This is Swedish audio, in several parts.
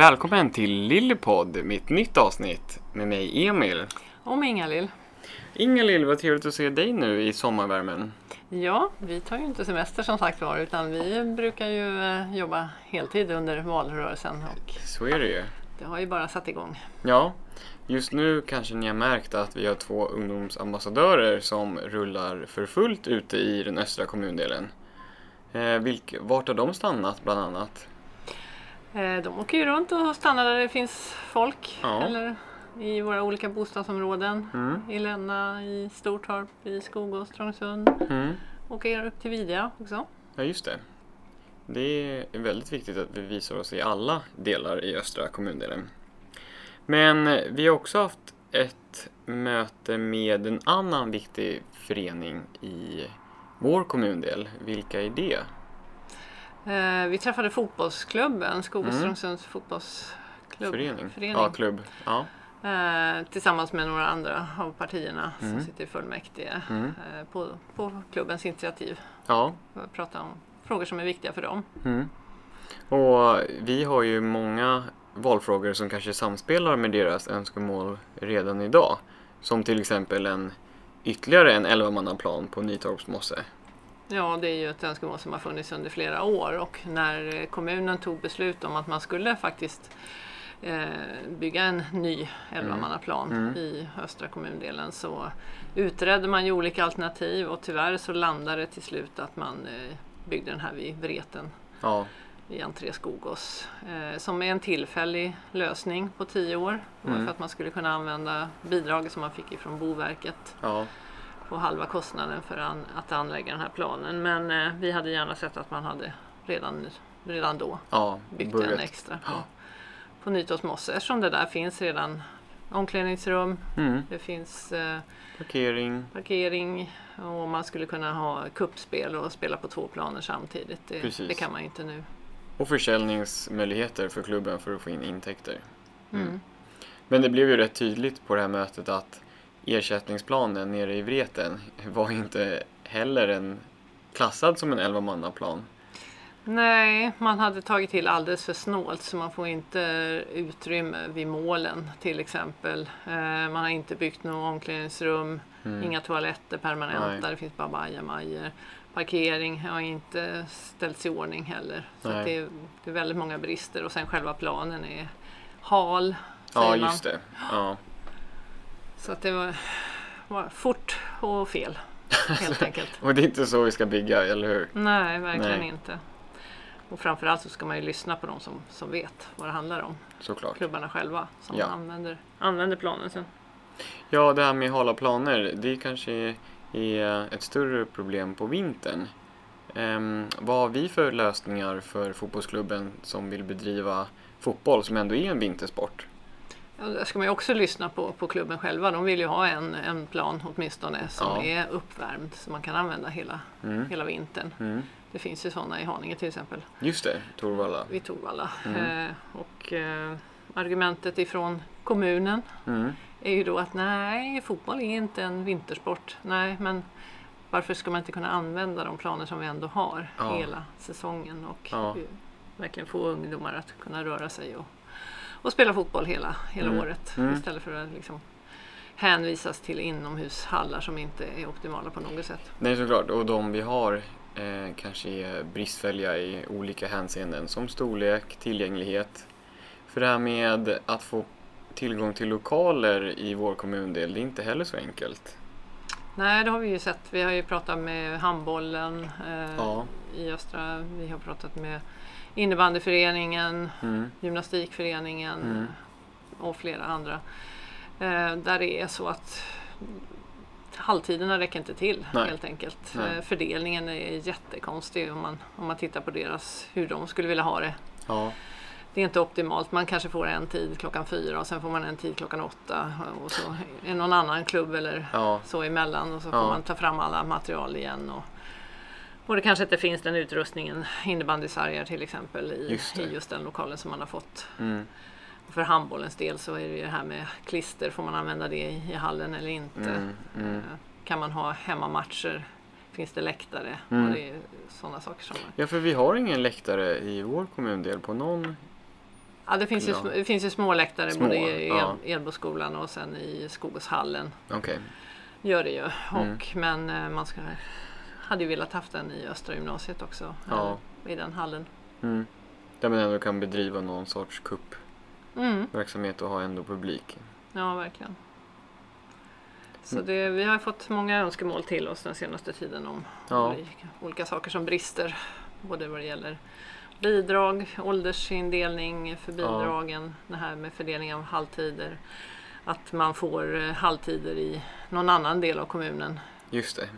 Välkommen till Lillepodd, mitt nytt avsnitt med mig Emil. Och med Inga-Lill. Inga-Lill, vad trevligt att se dig nu i sommarvärmen. Ja, vi tar ju inte semester som sagt var utan vi brukar ju eh, jobba heltid under valrörelsen och Så är det ju. det har ju bara satt igång. Ja, just nu kanske ni har märkt att vi har två ungdomsambassadörer som rullar för fullt ute i den östra kommundelen. Eh, vilk, vart har de stannat bland annat? Eh, De åker ju runt och stannar där det finns folk. Ja. Eller i våra olika bostadsområden. Mm. I Länna, i Stortorp, i Skogås, Trångsund. Mm. Åker upp till Vidja också. Ja, just det. Det är väldigt viktigt att vi visar oss i alla delar i östra kommundelen. Men vi har också haft ett möte med en annan viktig förening i vår kommundel. Vilka är det? Eh, Vi träffade fotbollsklubben, Skogås, Mm. Fotbollsklubb. Förening? förening. Ja, klubb. Ja. Eh, tillsammans med några andra av partierna Mm. som sitter i fullmäktige Mm. eh, på, på klubbens initiativ. ja. Att prata om frågor som är viktiga för dem. Mm. Och vi har ju många valfrågor som kanske samspelar med deras önskemål redan idag. Som till exempel en ytterligare en 11-mannaplan på Nytorps mosse. Ja, det är ju ett önskemål som har funnits under flera år och när kommunen tog beslut om att man skulle faktiskt eh, bygga en ny 11-mannaplan Mm. i östra kommundelen så utredde man ju olika alternativ och tyvärr så landade det till slut att man eh, byggde den här vid Vreten Ja, i entré Skogås eh, som är en tillfällig lösning på tio år. Mm. för att man skulle kunna använda bidraget som man fick ifrån Boverket ja, på halva kostnaden för an, att anlägga den här planen. Men eh, vi hade gärna sett att man hade redan, redan då ja. byggt börjat. en extra på, på Nytorps mosse eftersom det där finns redan omklädningsrum, Mm. det finns eh, Parkering. parkering och man skulle kunna ha kuppspel och spela på två planer samtidigt. Det, det kan man inte nu. Och försäljningsmöjligheter för klubben för att få in intäkter. Mm. Men det blev ju rätt tydligt på det här mötet att ersättningsplanen nere i Vreten var inte heller en klassad som en 11-mannaplan. Nej, man hade tagit till alldeles för snålt så man får inte utrymme vid målen till exempel. Eh, man har inte byggt något omklädningsrum, Mm. inga toaletter permanenta, Nej. det finns bara bajamajor. Parkering har inte ställts i ordning heller. Så det, är, det är väldigt många brister och sen själva planen är hal. Ja, man. just det. Ja. Så att det var, var fort och fel helt enkelt. Och det är inte så vi ska bygga, eller hur? Nej, verkligen Nej. inte. Och framförallt så ska man ju lyssna på de som, som vet vad det handlar om. Såklart. Klubbarna själva som Ja. använder, använder planen sen. Ja, det här med hala planer, det kanske är ett större problem på vintern. Ehm, vad har vi för lösningar för fotbollsklubben som vill bedriva fotboll som ändå är en vintersport? Där ska man ju också lyssna på, på klubben själva. De vill ju ha en, en plan åtminstone som Ja. är uppvärmd så man kan använda hela, Mm. hela vintern. Mm. Det finns ju sådana i Haninge till exempel, Just det, Torvalla. vid Torvalla. Mm. Eh, och eh, argumentet ifrån kommunen Mm. är ju då att nej, fotboll är inte en vintersport. Nej, men varför ska man inte kunna använda de planer som vi ändå har Ja. hela säsongen och Ja. verkligen få ungdomar att kunna röra sig och, och spela fotboll hela, hela Mm. året Mm. istället för att liksom hänvisas till inomhushallar som inte är optimala på något sätt. Nej, såklart. Och de vi har eh, kanske är bristfälliga i olika hänseenden som storlek, tillgänglighet. För det här med att få tillgång till lokaler i vår kommundel, det är inte heller så enkelt. Nej, det har vi ju sett. Vi har ju pratat med handbollen eh, Ja. i Östra. Vi har pratat med innebandyföreningen, Mm. gymnastikföreningen Mm. och flera andra. Eh, där det är så att halvtiderna räcker inte till Nej. helt enkelt. Nej. Eh, fördelningen är jättekonstig om man, om man tittar på deras, hur de skulle vilja ha det. Ja, Det är inte optimalt. Man kanske får en tid klockan fyra och sen får man en tid klockan åtta och så är någon annan klubb eller ja, så emellan och så Ja. får man ta fram alla material igen. Och, och det kanske inte finns den utrustningen, innebandysargar till exempel, i Just i just den lokalen som man har fått. mm. För handbollens del så är det ju det här med klister, får man använda det i, hallen eller inte? Mm. Mm. Eh, Kan man ha hemmamatcher? Finns det läktare? Mm. Och det är sådana saker som... Ja, för vi har ingen läktare i vår kommundel på någon Ja, det finns, ju, Ja. det finns ju små läktare Små, både i ja. Edboskolan och sen i Skogåshallen. Okej. Gör det ju. Mm. Och, Men eh, man ska, hade ju velat haft den i Östra gymnasiet också. Ja. I den hallen. Mm. Där man ändå kan bedriva någon sorts kuppverksamhet Mm, och ha ändå publik. ja, verkligen. Så Mm. det, vi har fått många önskemål till oss den senaste tiden om Ja. olika, olika saker som brister. Både vad det gäller bidrag, åldersindelning för bidragen, det här med fördelning av halvtider. Att man får eh, halvtider i någon annan del av kommunen. Just det.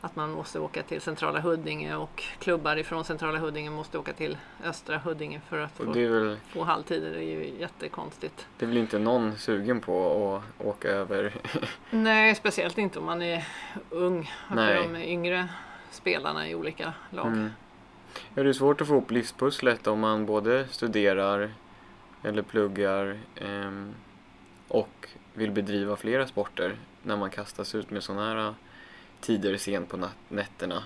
Att man måste åka till centrala Huddinge och klubbar ifrån centrala Huddinge måste åka till östra Huddinge för att få, väl, få halvtider. Det är ju jättekonstigt. det är väl inte någon sugen på att åka över? Nej, speciellt inte om man är ung. För de yngre spelarna i olika lag. Mm. Ja, det är svårt att få ihop livspusslet om man både studerar eller pluggar ehm, och vill bedriva flera sporter när man kastas ut med sådana här tider sent på nätterna,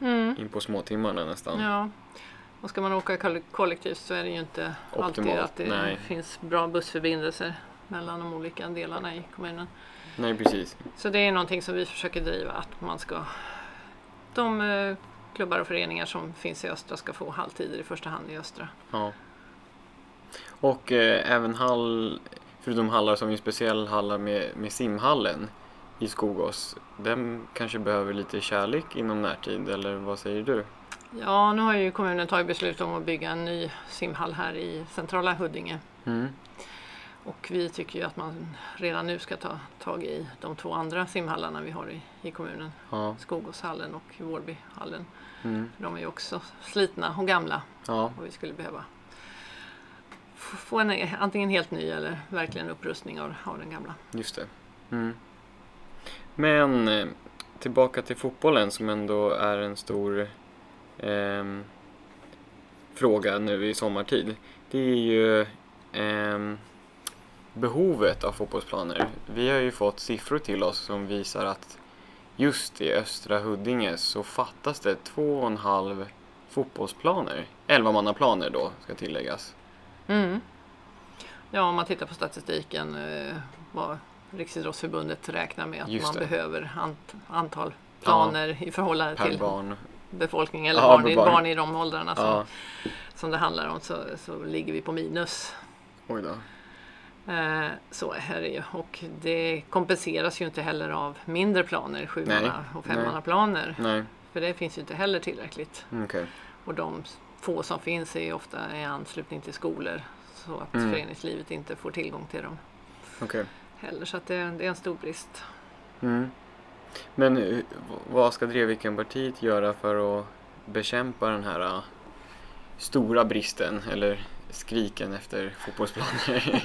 Mm. in på småtimmarna nästan. Ja. Och ska man åka koll- kollektivt så är det ju inte alltid Optimalt, att det nej. finns bra bussförbindelser mellan de olika delarna i kommunen. Nej, precis. Så det är någonting som vi försöker driva att man ska de eh, klubbar och föreningar som finns i östra ska få halvtider i första hand i östra. Ja. Och eh, även hall, förutom hallar som är speciell hallar med, med simhallen i Skogås, den kanske behöver lite kärlek inom närtid, eller vad säger du? Ja, nu har ju kommunen tagit beslut om att bygga en ny simhall här i centrala Huddinge. Mm. Och vi tycker ju att man redan nu ska ta tag i de två andra simhallarna vi har i, i kommunen. Ja. Skogåshallen och Vårbyhallen. Mm. De är ju också slitna och gamla Ja. och vi skulle behöva få en antingen helt ny eller verkligen upprustning av, av den gamla. Just det. Mm. Men eh, tillbaka till fotbollen som ändå är en stor ehm, fråga nu i sommartid. Det är ju ehm, behovet av fotbollsplaner. Vi har ju fått siffror till oss som visar att just i östra Huddinge så fattas det två och en halv fotbollsplaner. Elvamannaplaner då, ska tilläggas. Mm. Ja, om man tittar på statistiken eh, vad Riksidrottsförbundet räknar med att Just man det. behöver ant, antal planer i förhållande till barn. befolkning eller Ja, barn, med barn. barn. i de åldrarna som, Ja, som det handlar om så, så ligger vi på minus. oj då. Eh, så är det ju och det kompenseras ju inte heller av mindre planer, sju Nej, manna och femmannaplaner. För det finns ju inte heller tillräckligt. okej. Och de få som finns är ofta i anslutning till skolor så att Mm. föreningslivet inte får tillgång till dem Okej. heller. Så att det, det är en stor brist. Mm. Men hur- vad ska Drevvikenpartiet göra för att bekämpa den här äh, stora bristen eller skriken efter fotbollsplaner?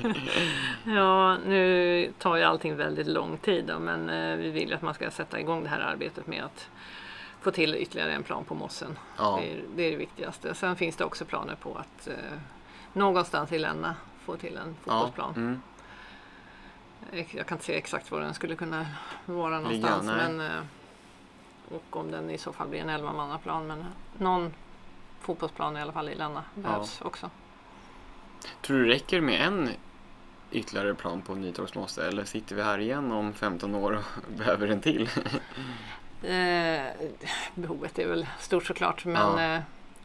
Ja, nu tar ju allting väldigt lång tid då, men eh, vi vill ju att man ska sätta igång det här arbetet med att få till ytterligare en plan på mossen. ja, Det, är, det är det viktigaste. Sen finns det också planer på att eh, någonstans i Länna få till en ja. fotbollsplan. Mm. Ex- Jag kan inte säga exakt var den skulle kunna vara någonstans. nej. men, eh, och om den i så fall blir en 11-mannaplan. Men någon fotbollsplan i alla fall i Länna behövs också. Tror du det räcker med en ytterligare plan på Nytorgsmosse eller sitter vi här igen om 15 år och behöver en till? Eh, behovet är väl stort såklart men Ja. eh,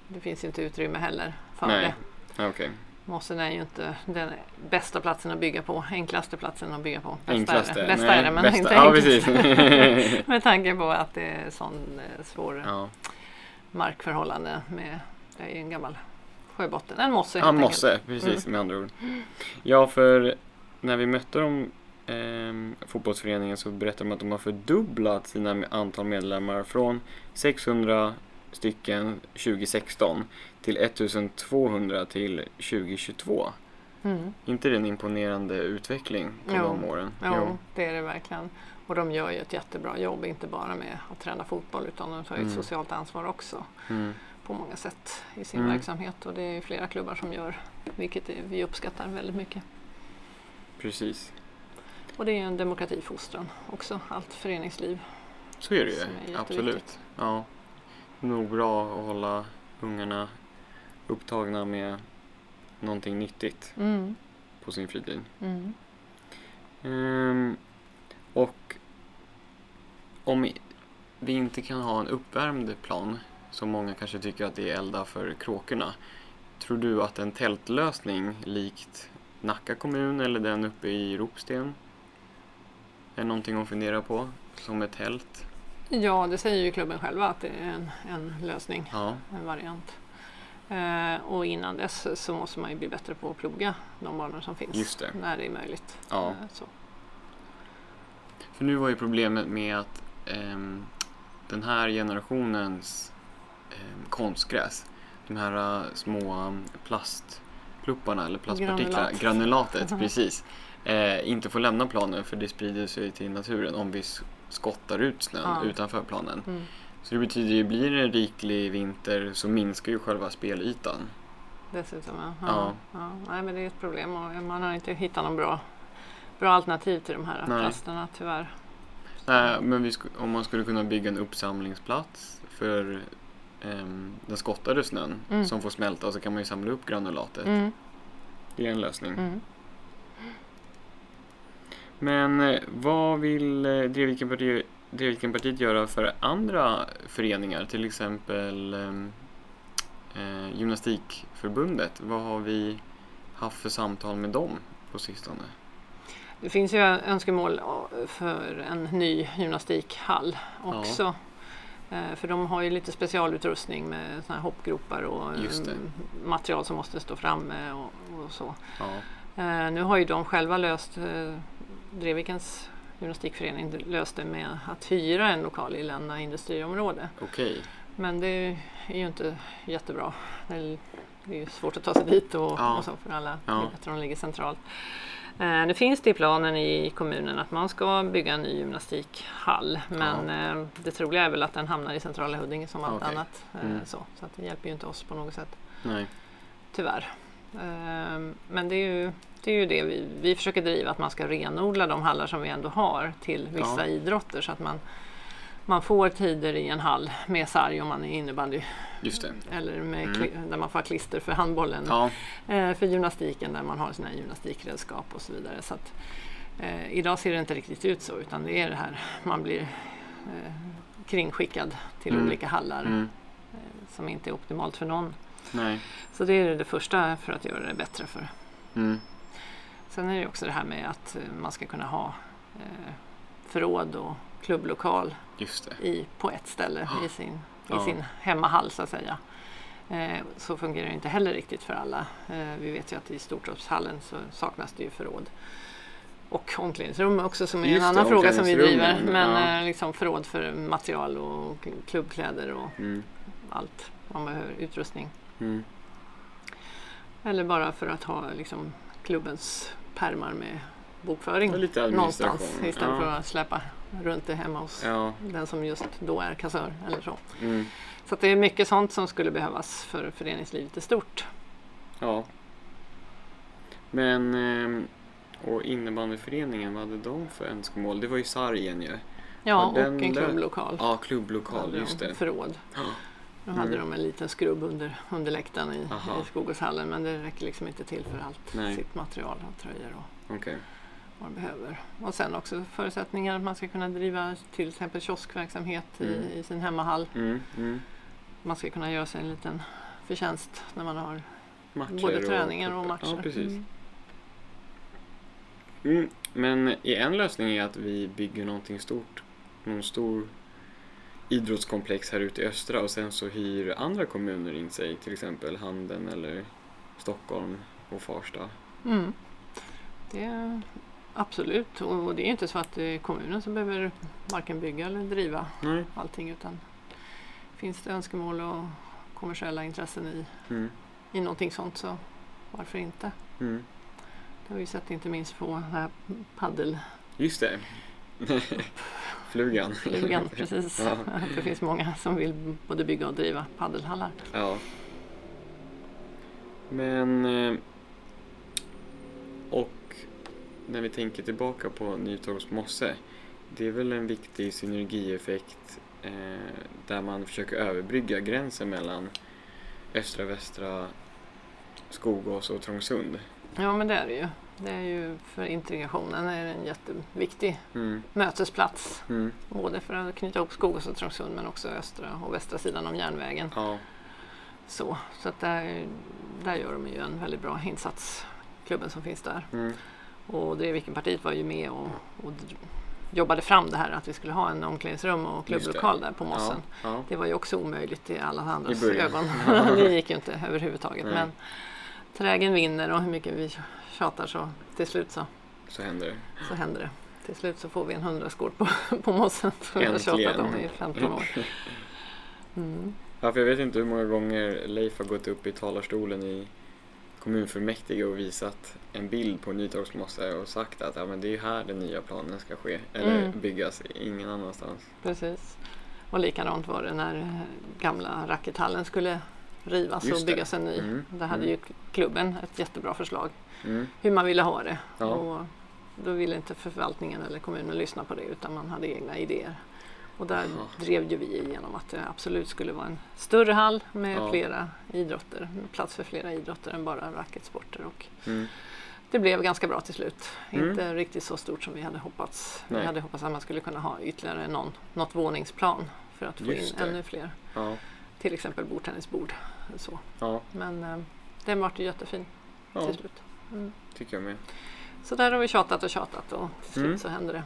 det finns inte utrymme heller för Nej. det. Okej, Mossen är ju inte den bästa platsen att bygga på, enklaste platsen att bygga på. Bästa enklaste. är det, bästa Nej, är det men bästa. inte Ja, enklast. precis. Med tanke på att det är sån eh, svår ja. markförhållande med, det är ju en gammal sjöbotten, en mosse helt Mosse, precis med andra ord. Ja, för när vi mötte dem ehm, fotbollsföreningen så berättade de att de har fördubblat sina antal medlemmar från 600 stycken 2016 till 1200 till 2022. Mm. inte det en imponerande utveckling på Jo. de åren? Jo, det är det verkligen. Och de gör ju ett jättebra jobb, inte bara med att träna fotboll utan de tar ju ett Mm. socialt ansvar också Mm. På många sätt i sin Mm. verksamhet. Och det är flera klubbar som gör, vilket är- vi uppskattar väldigt mycket. Precis, Och det är en demokratifostran också, allt föreningsliv. så är det är ju. jätteviktigt. Absolut. Ja. Nog bra att hålla ungarna upptagna med någonting nyttigt Mm. på sin fritid. Mm. Ehm, och om vi inte kan ha en uppvärmd plan, som många kanske tycker att det är elda för kråkorna. Tror du att en tältlösning likt Nacka kommun eller den uppe i Ropsten är någonting att fundera på som ett tält? Ja, det säger ju klubben själva att det är en, en lösning, Ja, en variant. Eh, och innan dess så måste man ju bli bättre på att ploga de banor som finns Just det. när det är möjligt. ja. Eh, så. För nu var ju problemet med att ehm, den här generationens konstgräs, de här äh, små plastplupparna eller plastpartiklar, Granulat. granulatet, precis, eh, inte får lämna planen för det sprider sig till naturen om vi skottar ut snön Ja. utanför planen. Mm. Så det betyder ju, blir det en riklig vinter så minskar ju själva spelytan. Dessutom, ja. Ja. ja. Nej, men det är ett problem och man har inte hittat någon bra, bra alternativ till de här Nej. plasterna tyvärr. Nej, men vi om man skulle kunna bygga en uppsamlingsplats för ehm, den skottade snön Mm. som får smälta och så kan man ju samla upp granulatet. Mm. Det är en lösning. Mm. Men eh, vad vill eh, Drevvikenpartiet, Drevvikenpartiet göra för andra föreningar? Till exempel ehm, eh, Gymnastikförbundet. Vad har vi haft för samtal med dem på sistone? Det finns ju önskemål för en ny gymnastikhall också. Eh, För de har ju lite specialutrustning med såna här hoppgropar och mm, material som måste stå framme och, och så. Ja, Eh, Nu har ju de själva löst, eh, Drevikens gymnastikförening löste med att hyra en lokal i Länna industriområde. okej. Men det är ju inte jättebra. Det är ju svårt att ta sig dit och, Ja. och så för alla. Ja. Det är bättre om de ligger centralt. Eh, nu finns det i planen i kommunen att man ska bygga en ny gymnastikhall. Men eh, det troliga är väl att den hamnar i centrala Huddinge som allt Okej. annat. Eh, Mm. så. så att det hjälper ju inte oss på något sätt. Nej. Tyvärr. Eh, men det är ju det, är ju det vi, vi försöker driva, att man ska renodla de hallar som vi ändå har till vissa Ja. idrotter så att man, man får tider i en hall med sarg om man är innebandy eller med Mm. där man får klister för handbollen. Ja, Eh, för gymnastiken där man har sina gymnastikredskap och så vidare. Så att, eh, idag ser det inte riktigt ut så utan det är det här man blir eh, kringskickad till Mm. olika hallar mm. eh, som inte är optimalt för någon. Nej. Så det är det första för att göra det bättre för. Mm. Sen är det också det här med att eh, man ska kunna ha eh, förråd och klubblokal Just det. i, på ett ställe i sin, i Ja. sin hemmahall så att säga. Eh, så fungerar det inte heller riktigt för alla. Eh, vi vet ju att i Stortorpshallen så saknas det ju förråd. Och omklädningsrum också som är Just en det, annan fråga som vi driver. Men ja. eh, liksom förråd för material och klubbkläder och Mm. allt man behöver, utrustning. Mm. Eller bara för att ha liksom, klubbens pärmar med bokföring någonstans istället ja. för att släppa runt det hemma hos Ja. den som just då är kassör eller så. Mm. Så det är mycket sånt som skulle behövas för föreningslivet i stort. Ja. Men ehm, och innebandyföreningen, vad hade de för önskemål? Det var ju sargen ju. Ja, och en klubblokal. Ja, klubblokal, just de, det. Förråd. Ja. Då hade Mm. de en liten skrubb under, under läktaren i, Aha. i Skogåshallen men det räcker liksom inte till för allt Nej. sitt material och tröjor och Okej. De behöver. Och sen också förutsättningar att man ska kunna driva till exempel kioskverksamhet Mm. i, i sin hemmahall. Mm, mm. Man ska kunna göra sig en liten förtjänst när man har Matcher både träningar och cuper. matcher. Ja, precis. Mm. Mm. Men i en lösning är att vi bygger någonting stort. Någon stor idrottskomplex här ute i östra och sen så hyr andra kommuner in sig. Till exempel Handen eller Stockholm och Farsta. Mm. Det absolut, och det är inte så att det är kommunen som behöver varken bygga eller driva Nej. allting utan finns det önskemål och kommersiella intressen i, Mm. i någonting sånt så varför inte? Mm. Det har vi sett inte minst på den här paddelflugan Just det. Flugan. precis. Ja. Det finns många som vill både bygga och driva paddelhallar. Ja. Men... eh, Och när vi tänker tillbaka på Nytorps mosse. Det är väl en viktig synergieffekt eh, där man försöker överbrygga gränsen mellan östra, västra Skogås och Trångsund. Ja men det är det ju. Det är ju för integrationen är det en jätteviktig Mm. mötesplats. Mm. Både för att knyta ihop Skogås och Trångsund men också östra och västra sidan om järnvägen. Ja. Så, så att där, där gör de ju en väldigt bra insats, klubben som finns där. Mm. Och Drevikenpartiet var ju med och, och jobbade fram det här att vi skulle ha en omklädningsrum och klubblokal där på Mossen. Ja. Ja. Det var ju också omöjligt i alla andras I ögon. det gick ju inte överhuvudtaget. Nej. Men trägen vinner och hur mycket vi tjatar så till slut så, Så händer det. så händer det. Till slut så får vi en hundraskor på, på mossen som vi har tjatat om i 15 år. Mm. Ja, för jag vet inte hur många gånger Leif har gått upp i talarstolen i kommunfullmäktige och visat en bild på Nytorpsmosse och sagt att ja, men det är ju här den nya planen ska ske eller Mm. byggas, ingen annanstans. Precis. Och likadant var det när eh, gamla rackethallen skulle rivas Just och det. byggas en ny. Mm, Där hade mm. ju klubben ett jättebra förslag Mm. hur man ville ha det. Ja. Och då ville inte förvaltningen eller kommunen lyssna på det utan man hade egna idéer. Och där Jaha. drev ju vi igenom att det absolut skulle vara en större hall med Ja. flera idrotter. Plats för flera idrotter än bara racketsporter. Och Mm. det blev ganska bra till slut. Mm. Inte riktigt så stort som vi hade hoppats. Vi Nej. hade hoppats att man skulle kunna ha ytterligare någon, något våningsplan för att få Just in det. ännu fler. Ja. Till exempel bordtennisbord. Så. ja, Men eh, den vart ju jättefin ja, till slut. Mm. tycker jag med. Så där har vi tjatat och tjatat och till slut Mm. så hände det.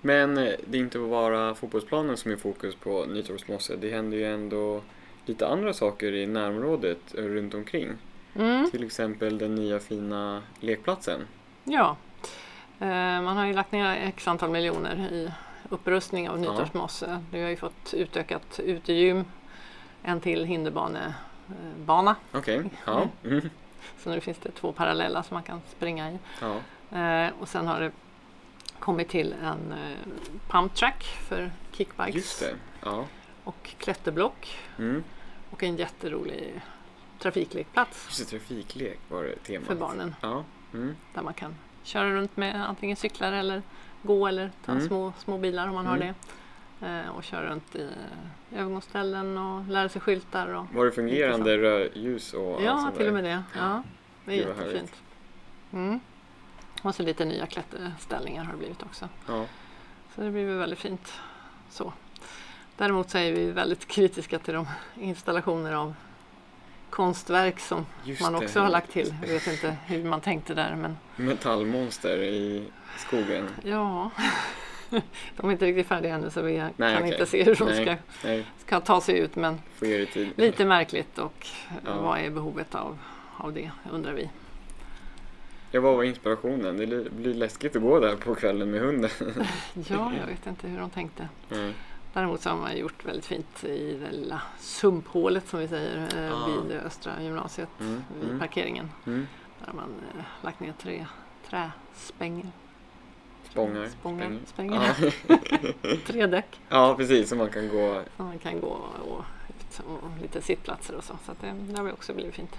Men eh, det är inte bara fotbollsplanen som är fokus på Nytorpsmosse. Det händer ju ändå lite andra saker i närområdet eh, runt omkring. Mm. Till exempel den nya fina lekplatsen. Ja, eh, man har ju lagt ner x antal miljoner i upprustning av Ja. Nytorpsmosse. Vi har ju fått utökat utegym, en till hinderbana. Okej, ja. Mm. Så nu finns det två parallella som man kan springa i. ja. Och sen har det kommit till en eh, pump track för kickbikes Just det. Ja. och klätterblock Mm. och en jätterolig trafiklekplats Just det, trafiklek var det temat. för barnen. Ja. Mm. där man kan köra runt med antingen cyklar eller gå eller ta Mm. små, små bilar om man har Mm. det. Eh, och köra runt i övergångsställen och lära sig skyltar. Och, Var det fungerande rödljus och ja, till och med det. Ja, det är jättefint. Och så lite nya klätterställningar har det blivit också. Ja. Så det blir väl väldigt fint. Så. Däremot så är vi väldigt kritiska till de installationer av konstverk som Just man det. också har lagt till. Jag vet inte hur man tänkte där men Metallmonster i skogen. Ja, de är inte riktigt färdiga ännu så vi Nej, kan okej. inte se hur de Nej. ska, Nej, ska ta sig ut. Men det lite märkligt och Ja. vad är behovet av, av det undrar vi. Ja, vad var inspirationen? Det li- blir läskigt att gå där på kvällen med hunden. Ja, jag vet inte hur de tänkte. Nej. Däremot så har man gjort väldigt fint i det lilla sumphålet som vi säger eh, Ah. vid Östra gymnasiet Mm, vid mm. parkeringen. Mm. Där har man eh, lagt ner tre träspänger. Spångar. Spångar, spränger. Ja. Tre däck ja, precis. Så man kan gå. som man kan gå och, ut och lite sittplatser och så. Så att det, det har också blivit fint.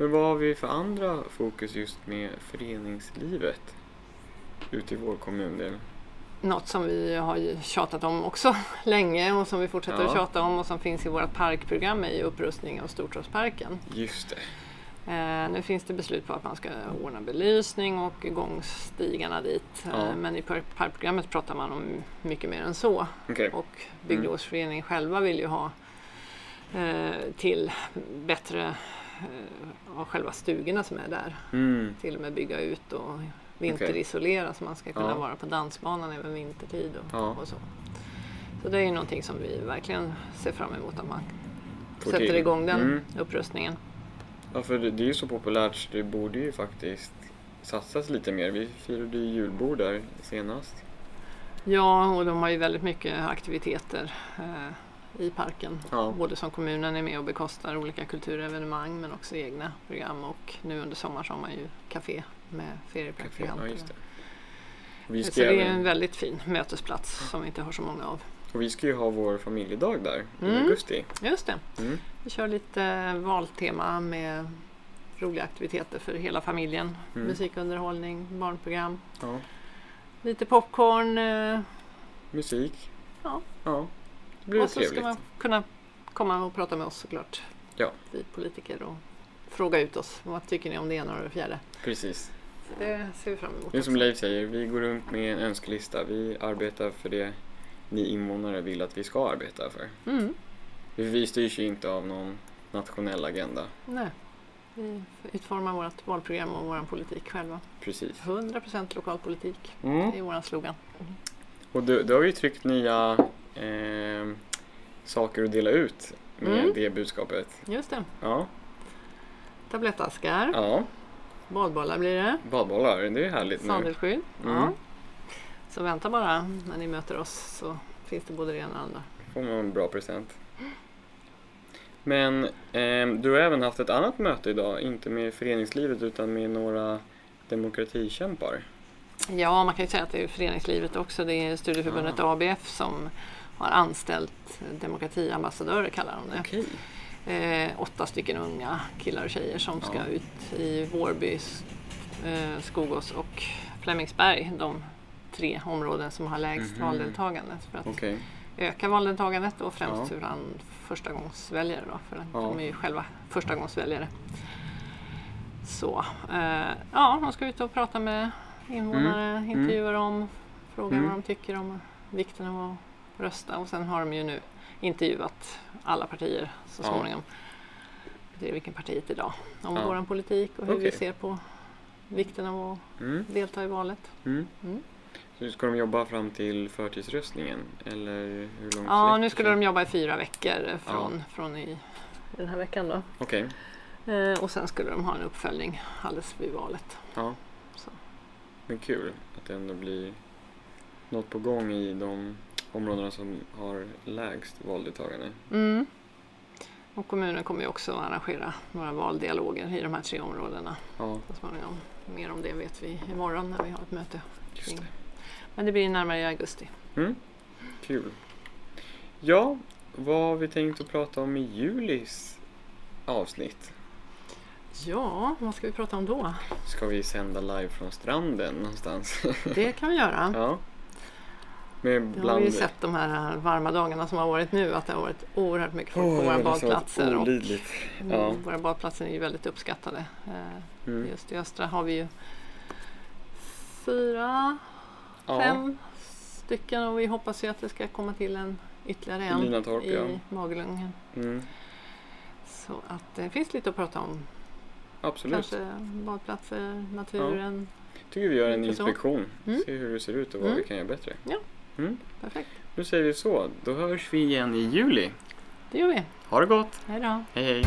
Mm. Men vad har vi för andra fokus just med föreningslivet ute i vår kommundel? Något som vi har tjatat om också länge och som vi fortsätter Ja. att tjata om och som finns i vårt parkprogram är ju upprustning av Stortorpsparken. Just det. Eh, nu finns det beslut på att man ska ordna belysning och gångstigarna dit. Ja. Eh, men i par- parkprogrammet pratar man om mycket mer än så. Okej. Och Bygdegårdsföreningen själva vill ju ha eh, till bättre eh, av själva stugorna som är där. Mm. Till och med bygga ut och vinterisolera så man ska kunna Ja. vara på dansbanan även vintertid och, Ja. och så. Så det är ju någonting som vi verkligen ser fram emot att man Får sätter till. igång den Mm. upprustningen. Ja, för det, det är ju så populärt så det borde ju faktiskt satsas lite mer. Vi firade ju julbord där senast. Ja, och de har ju väldigt mycket aktiviteter eh, i parken. Ja. Både som kommunen är med och bekostar olika kulturevenemang men också egna program och nu under sommaren så har man ju café med feriepraktikanter. Ja. Vi Så ska, det är en väldigt fin mötesplats som vi inte har så många av. och vi ska ju ha vår familjedag där i Mm. augusti. Just det, Mm. vi kör lite valtema med roliga aktiviteter för hela familjen. Mm. Musikunderhållning, barnprogram, Ja. lite popcorn eh, Musik. Ja. ja. Det blir och så trevligt. ska man kunna komma och prata med oss såklart. Ja. vi politiker och fråga ut oss. Vad tycker ni om det ena och det fjärde? Precis. Så det ser vi fram emot. Det är som. Leif säger, vi går runt med en önskelista. Vi arbetar för det ni invånare vill att vi ska arbeta för. Mm. Vi styrs ju inte av någon nationell agenda. Nej. Vi utformar vårt valprogram och vår politik själva. Precis. 100% lokal politik. Mm. Är vår slogan. Och du, du har ju tryckt nya eh, saker att dela ut med Mm. det budskapet. Just det. Ja. Tablettaskar. ja, Badbollar blir det. badbollar, det är härligt nu. Sadelsskydd. Mm. Ja. Så vänta bara när ni möter oss så finns det både det ena och det andra. får man en bra present. Men eh, du har även haft ett annat möte idag, inte med föreningslivet utan med några demokratikämpar. Ja, man kan ju säga att det är föreningslivet också. Det är Studieförbundet ABF som har anställt demokratiambassadörer kallar de det. Okej. Eh, åtta stycken unga killar och tjejer som ska Ja. ut i Vårby, eh, Skogås och Flemingsberg. De tre områden som har lägst Mhm. valdeltagande. För att Okej. öka valdeltagandet och främst Ja. han förstagångsväljare då, för Ja. de är ju själva förstagångsväljare. Så, eh, ja, de ska ut och prata med invånare, Mm. intervjua dem, fråga Mm. vad de tycker om vikten av att rösta och sen har de ju nu intervjuat alla partier så Ja. småningom. Det är vilken partiet idag. Om Ja. vår politik och hur vi Okej. ser på vikten av att Mm. delta i valet. Mm. Mm. Så ska de jobba fram till förtidsröstningen? Eller hur långt Ja, nu skulle de jobba i fyra veckor från, från i, den här veckan då. Okej, Eh, och sen skulle de ha en uppföljning alldeles vid valet. ja. Så. Men kul att det ändå blir något på gång i de områdena som har lägst valdeltagande. Mm. Och kommunen kommer ju också arrangera några valdialoger i de här tre områdena Ja, så småningom. Mer om det vet vi imorgon när vi har ett möte. just det. Men det blir närmare i augusti. Mm. Kul. Ja, vad har vi tänkt att prata om i julis avsnitt? Ja, vad ska vi prata om då? Ska vi sända live från stranden någonstans? Det kan vi göra. ja. Med Det har ju sett de här varma dagarna som har varit nu att det har varit oerhört mycket folk Åh, på våra badplatser. Och mm, Ja. Våra badplatser är ju väldigt uppskattade. Eh, Mm. Just i Östra har vi ju fyra, Ja. fem stycken och vi hoppas ju att det ska komma till en ytterligare en Linatorp, i ja. Magelungen. Mm. Så att det finns lite att prata om. Absolut. Kanske badplatser, naturen. tycker vi gör en inspektion. Mm. Se hur det ser ut och vad Mm. vi kan göra bättre. Ja. Mm. Perfekt, Nu säger vi så. Då hörs vi igen i juli. det gör vi. Ha det gott! Hej då! Hej hej!